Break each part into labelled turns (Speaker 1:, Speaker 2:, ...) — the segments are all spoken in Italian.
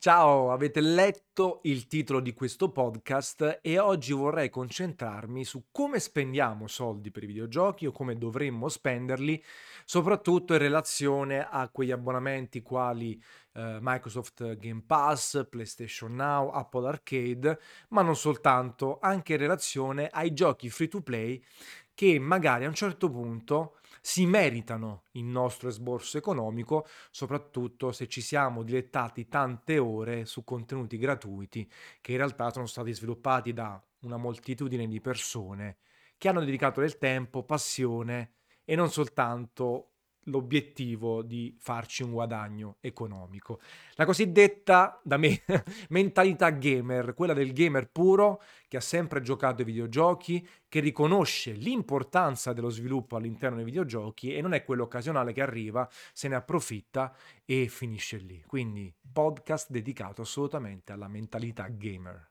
Speaker 1: Ciao, avete letto il titolo di questo podcast e oggi vorrei concentrarmi su come spendiamo soldi per i videogiochi o come dovremmo spenderli, soprattutto in relazione a quegli abbonamenti quali eh, Microsoft Game Pass, PlayStation Now, Apple Arcade, ma non soltanto, anche in relazione ai giochi free to play che magari a un certo punto si meritano il nostro esborso economico, soprattutto se ci siamo dilettati tante ore su contenuti gratuiti che in realtà sono stati sviluppati da una moltitudine di persone che hanno dedicato del tempo, passione e non soltanto l'obiettivo di farci un guadagno economico. La cosiddetta, da me, mentalità gamer, quella del gamer puro che ha sempre giocato ai videogiochi, che riconosce l'importanza dello sviluppo all'interno dei videogiochi e non è quello occasionale che arriva, se ne approfitta e finisce lì. Quindi podcast dedicato assolutamente alla mentalità gamer.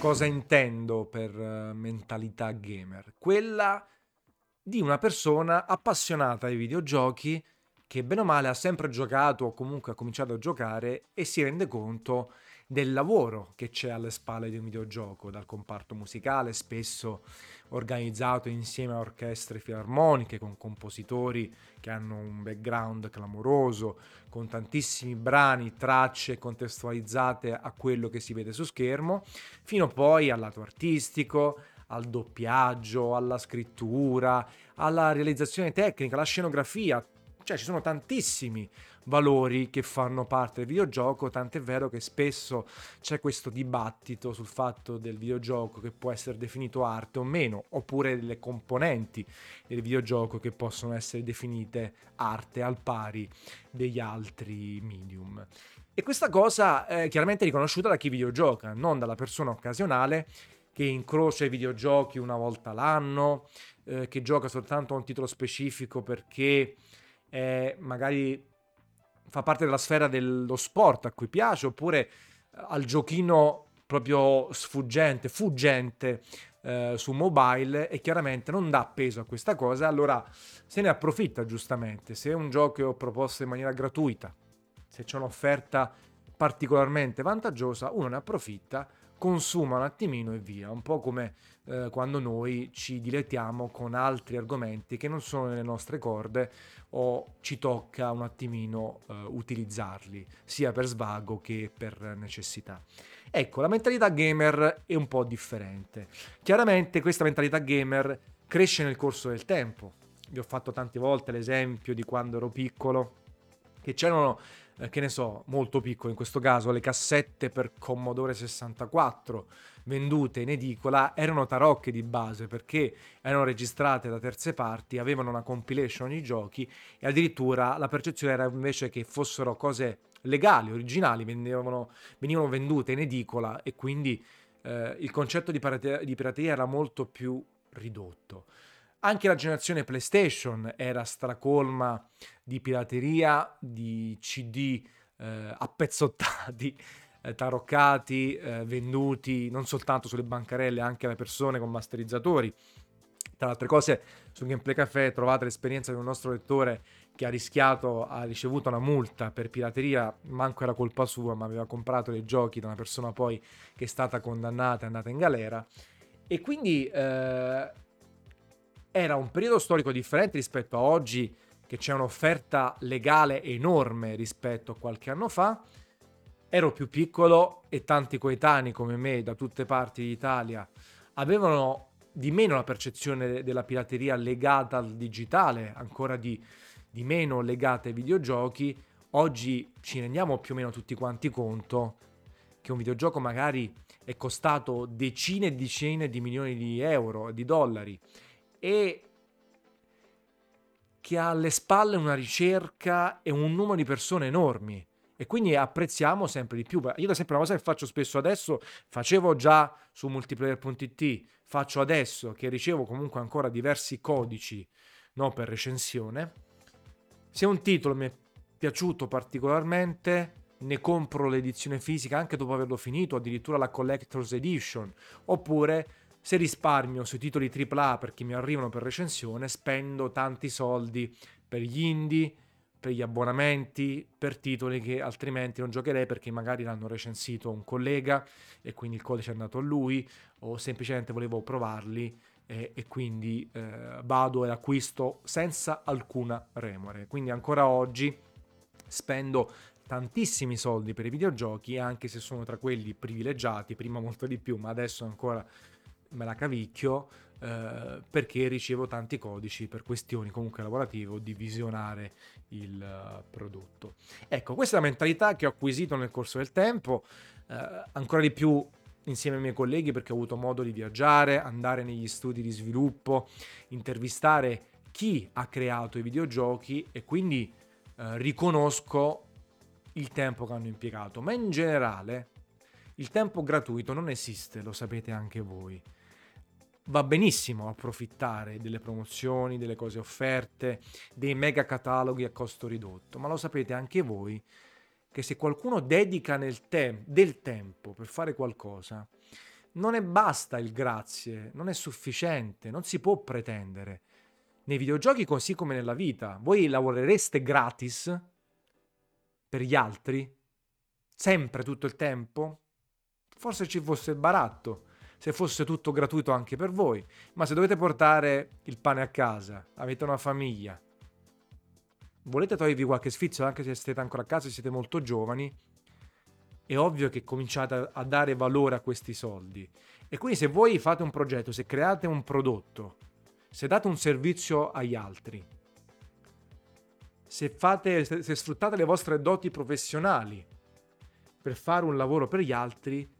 Speaker 1: Cosa intendo per uh, mentalità gamer? Quella di una persona appassionata ai videogiochi che bene o male ha sempre giocato o comunque ha cominciato a giocare e si rende conto del lavoro che c'è alle spalle di un videogioco, dal comparto musicale, spesso organizzato insieme a orchestre filarmoniche, con compositori che hanno un background clamoroso, con tantissimi brani, tracce contestualizzate a quello che si vede su schermo, fino poi al lato artistico, al doppiaggio, alla scrittura, alla realizzazione tecnica, alla scenografia, cioè ci sono tantissimi valori che fanno parte del videogioco, tant'è vero che spesso c'è questo dibattito sul fatto del videogioco che può essere definito arte o meno, oppure delle componenti del videogioco che possono essere definite arte al pari degli altri medium. E questa cosa è chiaramente riconosciuta da chi videogioca, non dalla persona occasionale che incrocia i videogiochi una volta l'anno, eh, che gioca soltanto a un titolo specifico perché è magari fa parte della sfera dello sport a cui piace, oppure eh, al giochino proprio sfuggente, fuggente eh, su mobile e chiaramente non dà peso a questa cosa, allora se ne approfitta giustamente. Se un gioco è proposto in maniera gratuita, se c'è un'offerta particolarmente vantaggiosa, uno ne approfitta consuma un attimino e via, un po' come eh, quando noi ci dilettiamo con altri argomenti che non sono nelle nostre corde o ci tocca un attimino eh, utilizzarli, sia per svago che per necessità. Ecco, la mentalità gamer è un po' differente. Chiaramente questa mentalità gamer cresce nel corso del tempo. Vi ho fatto tante volte l'esempio di quando ero piccolo, che c'erano eh, che ne so, molto piccolo in questo caso, le cassette per Commodore 64 vendute in edicola erano tarocche di base perché erano registrate da terze parti, avevano una compilation di giochi e addirittura la percezione era invece che fossero cose legali, originali, venivano, venivano vendute in edicola e quindi eh, il concetto di, pirate- di pirateria era molto più ridotto. Anche la generazione PlayStation era stracolma di pirateria, di CD eh, appezzottati, eh, taroccati, eh, venduti non soltanto sulle bancarelle, anche alle persone con masterizzatori. Tra le altre cose, su Gameplay Café trovate l'esperienza di un nostro lettore che ha rischiato, ha ricevuto una multa per pirateria, manco era colpa sua, ma aveva comprato dei giochi da una persona poi che è stata condannata è andata in galera. E quindi eh, era un periodo storico differente rispetto a oggi, che c'è un'offerta legale enorme rispetto a qualche anno fa. Ero più piccolo e tanti coetanei come me da tutte parti d'Italia avevano di meno la percezione della pirateria legata al digitale, ancora di, di meno legata ai videogiochi. Oggi ci rendiamo più o meno tutti quanti conto che un videogioco magari è costato decine e decine di milioni di euro, di dollari e che ha alle spalle una ricerca e un numero di persone enormi e quindi apprezziamo sempre di più. Io ad esempio una cosa che faccio spesso adesso, facevo già su multiplayer.it, faccio adesso che ricevo comunque ancora diversi codici no, per recensione. Se un titolo mi è piaciuto particolarmente, ne compro l'edizione fisica anche dopo averlo finito, addirittura la Collector's Edition, oppure Se risparmio sui titoli AAA perché mi arrivano per recensione, spendo tanti soldi per gli indie, per gli abbonamenti, per titoli che altrimenti non giocherei perché magari l'hanno recensito un collega e quindi il codice è andato a lui o semplicemente volevo provarli e, e quindi eh, vado e acquisto senza alcuna remore. Quindi ancora oggi spendo tantissimi soldi per i videogiochi anche se sono tra quelli privilegiati, prima molto di più ma adesso ancora me la cavicchio eh, perché ricevo tanti codici per questioni comunque lavorative o di visionare il uh, prodotto. Ecco, questa è la mentalità che ho acquisito nel corso del tempo, eh, ancora di più insieme ai miei colleghi perché ho avuto modo di viaggiare, andare negli studi di sviluppo, intervistare chi ha creato i videogiochi e quindi eh, riconosco il tempo che hanno impiegato, ma in generale il tempo gratuito non esiste, lo sapete anche voi va benissimo approfittare delle promozioni, delle cose offerte, dei mega cataloghi a costo ridotto, ma lo sapete anche voi che se qualcuno dedica te- del tempo per fare qualcosa, non è basta il grazie, non è sufficiente, non si può pretendere. Nei videogiochi così come nella vita, voi lavorereste gratis per gli altri? Sempre tutto il tempo? Forse ci fosse il baratto se fosse tutto gratuito anche per voi, ma se dovete portare il pane a casa, avete una famiglia, volete togliervi qualche sfizio anche se siete ancora a casa e siete molto giovani, è ovvio che cominciate a dare valore a questi soldi. E quindi se voi fate un progetto, se create un prodotto, se date un servizio agli altri, se, fate, se sfruttate le vostre doti professionali per fare un lavoro per gli altri,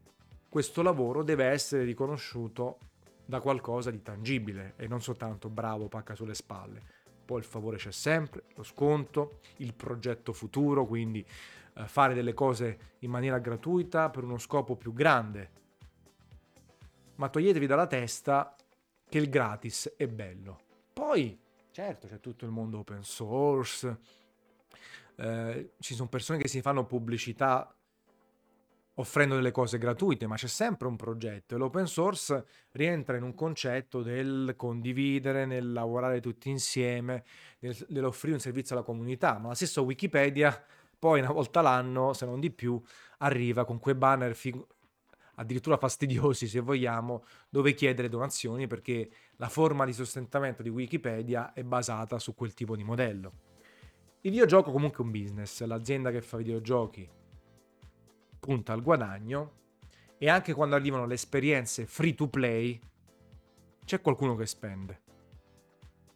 Speaker 1: questo lavoro deve essere riconosciuto da qualcosa di tangibile e non soltanto bravo pacca sulle spalle. Poi il favore c'è sempre, lo sconto, il progetto futuro, quindi eh, fare delle cose in maniera gratuita per uno scopo più grande. Ma toglietevi dalla testa che il gratis è bello. Poi, certo, c'è tutto il mondo open source, eh, ci sono persone che si fanno pubblicità offrendo delle cose gratuite, ma c'è sempre un progetto e l'open source rientra in un concetto del condividere, nel lavorare tutti insieme, nel, nell'offrire un servizio alla comunità, ma la stessa Wikipedia poi una volta l'anno, se non di più, arriva con quei banner fig- addirittura fastidiosi se vogliamo, dove chiedere donazioni perché la forma di sostentamento di Wikipedia è basata su quel tipo di modello. Il videogioco comunque è un business, l'azienda che fa videogiochi punta al guadagno e anche quando arrivano le esperienze free to play c'è qualcuno che spende.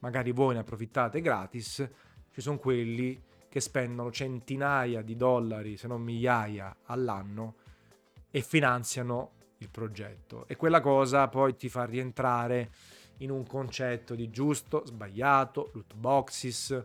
Speaker 1: Magari voi ne approfittate gratis, ci sono quelli che spendono centinaia di dollari, se non migliaia all'anno e finanziano il progetto. E quella cosa poi ti fa rientrare in un concetto di giusto, sbagliato, loot boxes,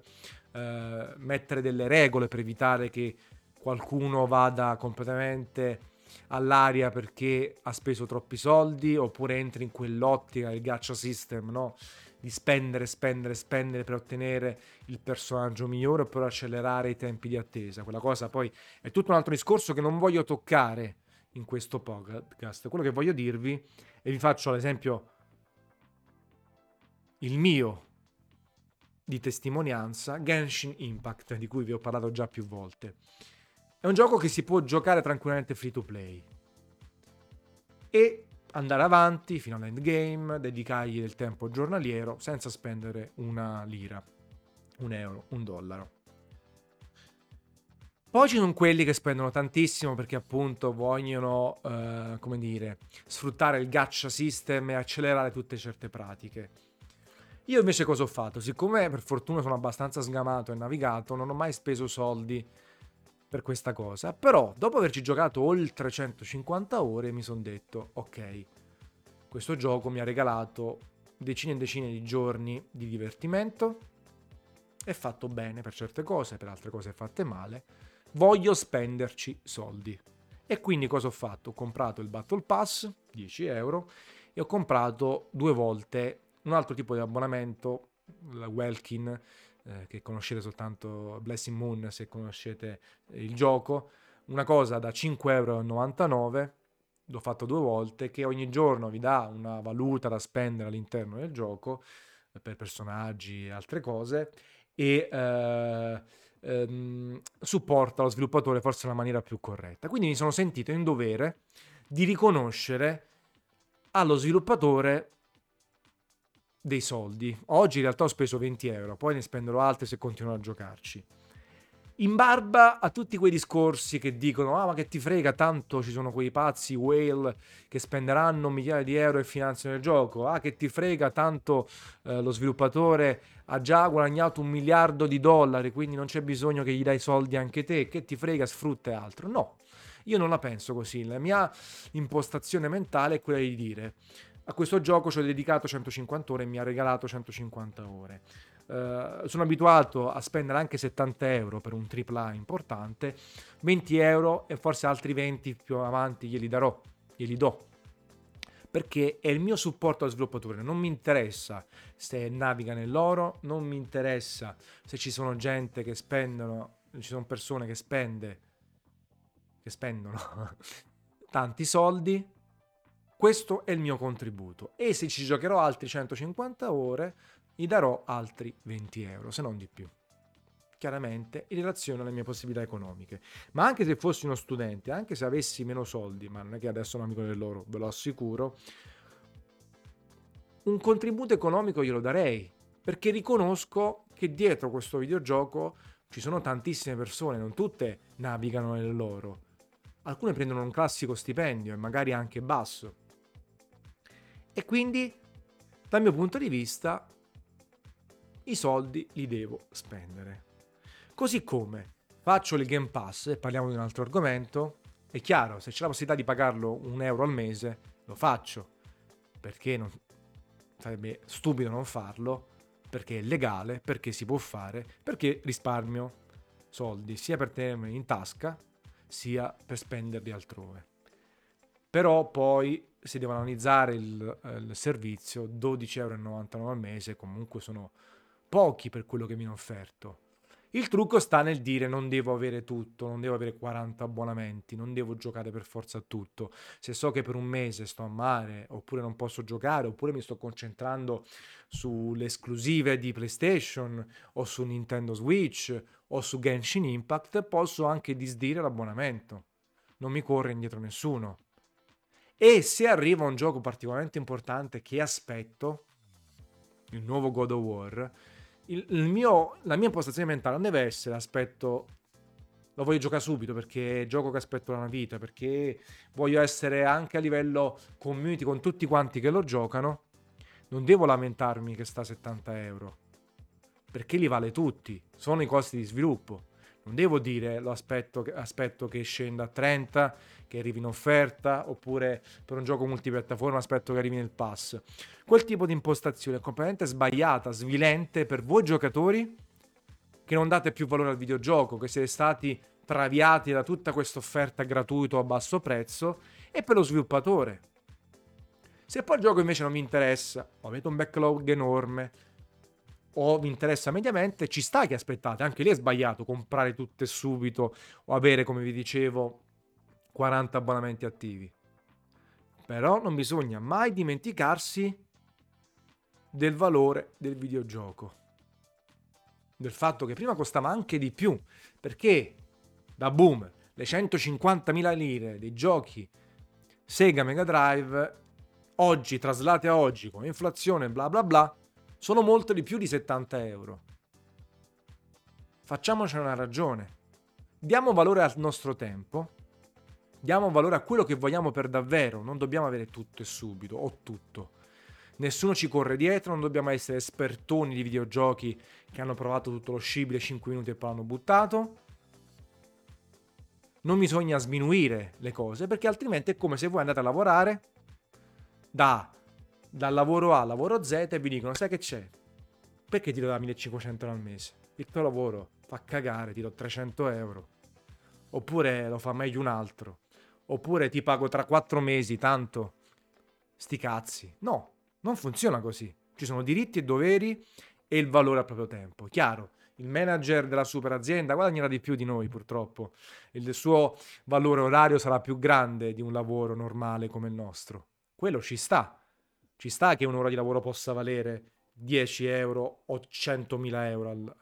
Speaker 1: eh, mettere delle regole per evitare che qualcuno vada completamente all'aria perché ha speso troppi soldi oppure entri in quell'ottica del gacha system, no? Di spendere, spendere, spendere per ottenere il personaggio migliore o per accelerare i tempi di attesa. Quella cosa poi è tutto un altro discorso che non voglio toccare in questo podcast. Quello che voglio dirvi, e vi faccio l'esempio il mio di testimonianza, Genshin Impact, di cui vi ho parlato già più volte. È un gioco che si può giocare tranquillamente free to play. E andare avanti fino all'endgame, dedicargli del tempo giornaliero senza spendere una lira, un euro, un dollaro. Poi ci sono quelli che spendono tantissimo perché appunto vogliono, eh, come dire, sfruttare il gacha system e accelerare tutte certe pratiche. Io invece cosa ho fatto? Siccome per fortuna sono abbastanza sgamato e navigato, non ho mai speso soldi per questa cosa. Però, dopo averci giocato oltre 150 ore, mi sono detto, ok, questo gioco mi ha regalato decine e decine di giorni di divertimento, è fatto bene per certe cose, per altre cose è fatte male, voglio spenderci soldi. E quindi cosa ho fatto? Ho comprato il Battle Pass, 10 euro, e ho comprato due volte un altro tipo di abbonamento, la Welkin, eh, che conoscete soltanto Blessing Moon se conoscete il gioco, una cosa da 5,99 euro l'ho fatto due volte, che ogni giorno vi dà una valuta da spendere all'interno del gioco per personaggi e altre cose e eh, ehm, supporta lo sviluppatore forse nella maniera più corretta. Quindi mi sono sentito in dovere di riconoscere allo sviluppatore dei soldi. Oggi in realtà ho speso 20 euro, poi ne spenderò altri se continuo a giocarci. In barba a tutti quei discorsi che dicono ah ma che ti frega tanto ci sono quei pazzi whale che spenderanno migliaia di euro e finanziano il gioco. Ah che ti frega tanto eh, lo sviluppatore ha già guadagnato un miliardo di dollari quindi non c'è bisogno che gli dai soldi anche te. Che ti frega sfrutta e altro. No io non la penso così. La mia impostazione mentale è quella di dire a questo gioco ci ho dedicato 150 ore e mi ha regalato 150 ore Uh, sono abituato a spendere anche 70 euro per un AAA importante, 20 euro e forse altri 20 più avanti glieli darò, glieli do. Perché è il mio supporto allo sviluppatore, non mi interessa se naviga nell'oro, non mi interessa se ci sono gente che spendono, ci sono persone che spende, che spendono tanti soldi, questo è il mio contributo e se ci giocherò altri 150 ore gli darò altri 20 euro, se non di più. Chiaramente in relazione alle mie possibilità economiche. Ma anche se fossi uno studente, anche se avessi meno soldi, ma non è che adesso sono amico del loro, ve lo assicuro, un contributo economico glielo darei, perché riconosco che dietro questo videogioco ci sono tantissime persone, non tutte navigano nel loro. Alcune prendono un classico stipendio e magari anche basso. E quindi, dal mio punto di vista, i soldi li devo spendere. Così come faccio il Game Pass e parliamo di un altro argomento, è chiaro, se c'è la possibilità di pagarlo un euro al mese, lo faccio, perché non, sarebbe stupido non farlo, perché è legale, perché si può fare, perché risparmio soldi sia per tenermi in tasca, sia per spenderli altrove. Però poi si deve analizzare il, il servizio, 12,99 euro al mese, comunque sono pochi per quello che hanno offerto. Il trucco sta nel dire non devo avere tutto, non devo avere 40 abbonamenti, non devo giocare per forza a tutto. Se so che per un mese sto a mare, oppure non posso giocare, oppure mi sto concentrando sulle esclusive di PlayStation o su Nintendo Switch o su Genshin Impact, posso anche disdire l'abbonamento. Non mi corre indietro nessuno. E se arriva un gioco particolarmente importante che aspetto, il nuovo God of War, il, il mio, la mia impostazione mentale non deve essere aspetto lo voglio giocare subito perché gioco che aspetto da una vita, perché voglio essere anche a livello community con tutti quanti che lo giocano. Non devo lamentarmi che sta a 70 euro, perché li vale tutti, sono i costi di sviluppo. Non devo dire lo aspetto, aspetto che scenda a 30, che arrivi in offerta, oppure per un gioco multipiattaforma aspetto che arrivi nel pass. Quel tipo di impostazione è completamente sbagliata, svilente per voi giocatori che non date più valore al videogioco, che siete stati traviati da tutta questa offerta gratuita a basso prezzo, e per lo sviluppatore. Se poi il gioco invece non mi interessa, o avete un backlog enorme, o vi interessa mediamente, ci sta che aspettate, anche lì è sbagliato comprare tutte subito o avere, come vi dicevo, 40 abbonamenti attivi. Però non bisogna mai dimenticarsi del valore del videogioco. Del fatto che prima costava anche di più, perché da boom le 150.000 lire dei giochi Sega Mega Drive oggi traslate a oggi con inflazione bla bla bla sono molto di più di 70 euro. Facciamocene una ragione. Diamo valore al nostro tempo, diamo valore a quello che vogliamo per davvero, non dobbiamo avere tutto e subito, o tutto. Nessuno ci corre dietro, non dobbiamo essere espertoni di videogiochi che hanno provato tutto lo scibile 5 minuti e poi l'hanno buttato. Non bisogna sminuire le cose perché altrimenti è come se voi andate a lavorare da dal lavoro A al lavoro Z e vi dicono sai che c'è? Perché ti do da 1500 euro al mese? Il tuo lavoro fa cagare, ti do 300 euro. Oppure lo fa meglio un altro. Oppure ti pago tra 4 mesi, tanto sti cazzi. No, non funziona così. Ci sono diritti e doveri e il valore al proprio tempo. Chiaro, il manager della super azienda guadagnerà di più di noi purtroppo, il suo valore orario sarà più grande di un lavoro normale come il nostro. Quello ci sta, ci sta che un'ora di lavoro possa valere 10 euro o 100.000 euro al,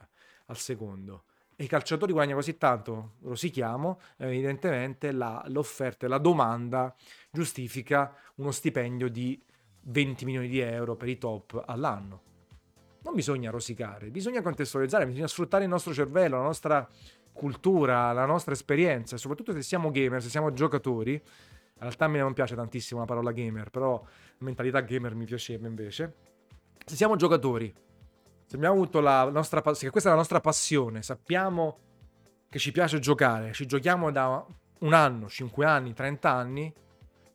Speaker 1: al secondo. E i calciatori guadagnano così tanto, rosichiamo, evidentemente la, l'offerta e la domanda giustifica uno stipendio di 20 milioni di euro per i top all'anno non bisogna rosicare, bisogna contestualizzare, bisogna sfruttare il nostro cervello, la nostra cultura, la nostra esperienza, soprattutto se siamo gamer, se siamo giocatori. In realtà a me non piace tantissimo la parola gamer, però mentalità gamer mi piaceva invece. Se siamo giocatori, se abbiamo avuto la nostra se questa è la nostra passione, sappiamo che ci piace giocare, ci giochiamo da un anno, 5 anni, 30 anni,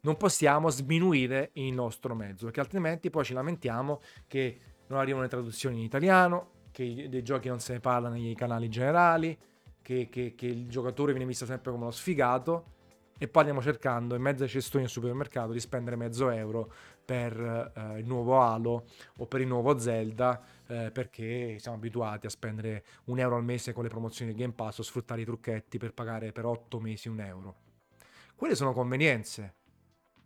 Speaker 1: non possiamo sminuire il nostro mezzo, perché altrimenti poi ci lamentiamo che non arrivano le traduzioni in italiano, che dei giochi non se ne parla nei canali generali, che, che, che il giocatore viene visto sempre come uno sfigato e poi andiamo cercando in mezzo ai cestoni al supermercato di spendere mezzo euro per eh, il nuovo Halo o per il nuovo Zelda eh, perché siamo abituati a spendere un euro al mese con le promozioni del Game Pass o sfruttare i trucchetti per pagare per otto mesi un euro. Quelle sono convenienze,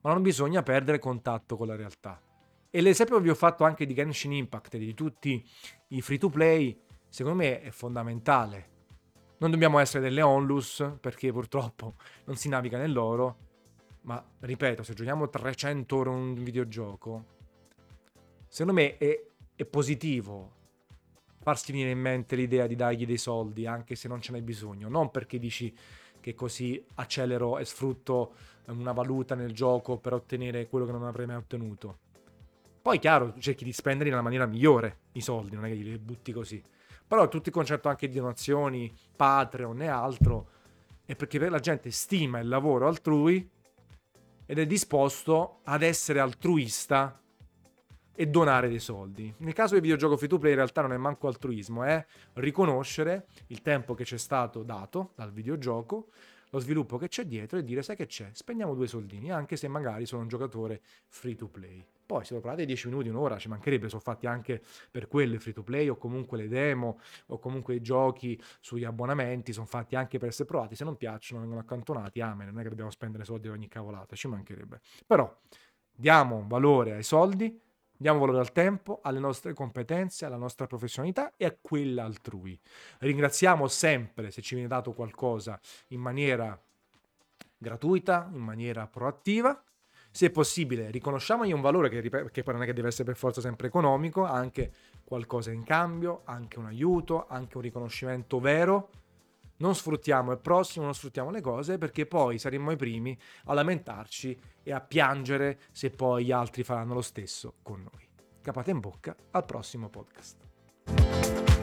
Speaker 1: ma non bisogna perdere contatto con la realtà. E l'esempio che vi ho fatto anche di Genshin Impact e di tutti i free to play, secondo me è fondamentale. Non dobbiamo essere delle onlus perché purtroppo non si naviga nell'oro, ma ripeto, se giochiamo 300 ore un videogioco, secondo me è, è positivo farsi venire in mente l'idea di dargli dei soldi anche se non ce n'è bisogno, non perché dici che così accelero e sfrutto una valuta nel gioco per ottenere quello che non avrei mai ottenuto poi, chiaro, cerchi di spendere nella maniera migliore i soldi, non è che li butti così. Però tutto il concetto anche di donazioni, Patreon e altro, è perché la gente stima il lavoro altrui ed è disposto ad essere altruista e donare dei soldi. Nel caso del videogioco free to play in realtà non è manco altruismo, è riconoscere il tempo che c'è stato dato dal videogioco, lo sviluppo che c'è dietro e dire sai che c'è, spendiamo due soldini, anche se magari sono un giocatore free to play. Poi se lo parlate 10 minuti, un'ora, ci mancherebbe, sono fatti anche per quello free to play o comunque le demo o comunque i giochi sugli abbonamenti sono fatti anche per essere provati, se non piacciono vengono accantonati, amen, non è che dobbiamo spendere soldi per ogni cavolata, ci mancherebbe. Però diamo valore ai soldi, diamo valore al tempo, alle nostre competenze, alla nostra professionalità e a quella altrui. Ringraziamo sempre se ci viene dato qualcosa in maniera gratuita, in maniera proattiva se possibile, riconosciamogli un valore che, che non è che deve essere per forza sempre economico, anche qualcosa in cambio, anche un aiuto, anche un riconoscimento vero. Non sfruttiamo il prossimo, non sfruttiamo le cose perché poi saremmo i primi a lamentarci e a piangere se poi gli altri faranno lo stesso con noi. Capate in bocca al prossimo podcast.